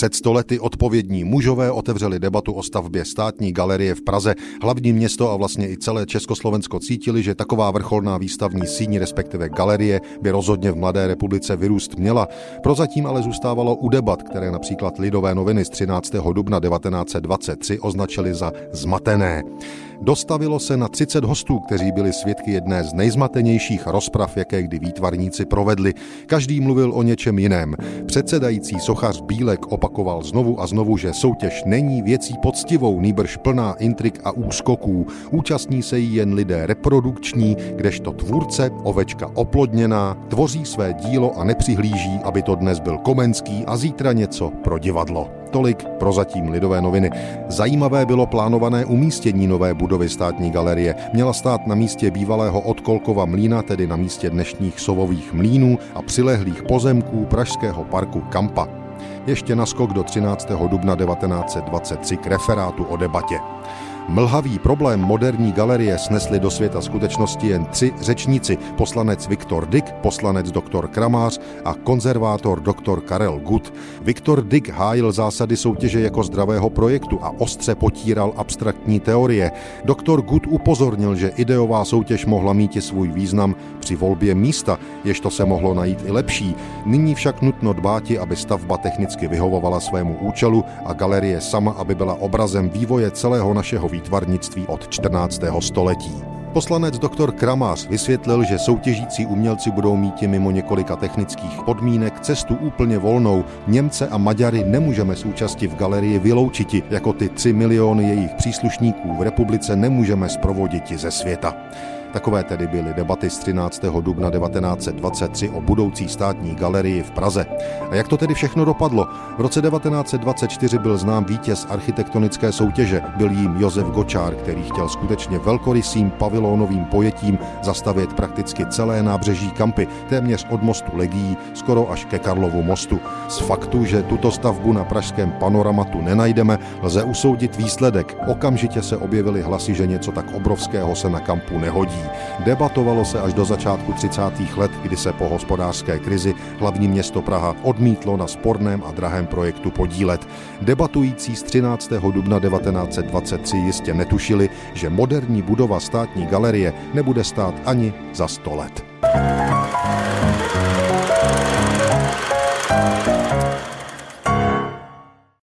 Před stolety odpovědní mužové otevřeli debatu o stavbě státní galerie v Praze. Hlavní město a vlastně i celé Československo cítili, že taková vrcholná výstavní síň, respektive galerie, by rozhodně v Mladé republice vyrůst měla. Prozatím ale zůstávalo u debat, které například Lidové noviny z 13. dubna 1923 označili za zmatené. Dostavilo se na 30 hostů, kteří byli svědky jedné z nejzmatenějších rozprav, jaké kdy výtvarníci provedli. Každý mluvil o něčem jiném. Předsedající sochař Bílek opakoval znovu a znovu, že soutěž není věcí poctivou, nýbrž plná intrik a úskoků. Účastní se jí jen lidé reprodukční, kdežto tvůrce, ovečka oplodněná, tvoří své dílo a nepřihlíží, aby to dnes byl Komenský a zítra něco pro divadlo. Tolik prozatím Lidové noviny. Zajímavé bylo plánované umístění nové budovy státní galerie. Měla stát na místě bývalého odkolkova mlína, tedy na místě dnešních sovových mlínů a přilehlých pozemků Pražského parku Kampa. Ještě naskok do 13. dubna 1923 k referátu o debatě. Mlhavý problém moderní galerie snesli do světa skutečnosti jen tři řečníci. Poslanec Viktor Dick, poslanec doktor Kramář a konzervátor doktor Karel Gut. Viktor Dick hájil zásady soutěže jako zdravého projektu a ostře potíral abstraktní teorie. Doktor Gut upozornil, že ideová soutěž mohla mít i svůj význam při volbě místa, jež to se mohlo najít i lepší. Nyní však nutno dbáti, aby stavba technicky vyhovovala svému účelu a galerie sama, aby byla obrazem vývoje celého našeho výtvarnictví od 14. století. Poslanec doktor Kramář vysvětlil, že soutěžící umělci budou mít mimo několika technických podmínek cestu úplně volnou. Němce a Maďary nemůžeme s účasti v galerii vyloučiti, jako ty 3 miliony jejich příslušníků v republice nemůžeme zprovoditi ze světa. Takové tedy byly debaty z 13. dubna 1923 o budoucí státní galerii v Praze. A jak to tedy všechno dopadlo? V roce 1924 byl znám vítěz architektonické soutěže. Byl jím Josef Gočár, který chtěl skutečně velkorysým pavilónovým pojetím zastavět prakticky celé nábřeží Kampy, téměř od mostu Legií skoro až ke Karlovu mostu. Z faktu, že tuto stavbu na pražském panoramatu nenajdeme, lze usoudit výsledek. Okamžitě se objevily hlasy, že něco tak obrovského se na kampu nehodí. Debatovalo se až do začátku 30. let, kdy se po hospodářské krizi hlavní město Praha odmítlo na sporném a drahém projektu podílet. Debatující z 13. dubna 1923 jistě netušili, že moderní budova státní galerie nebude stát ani za 100 let.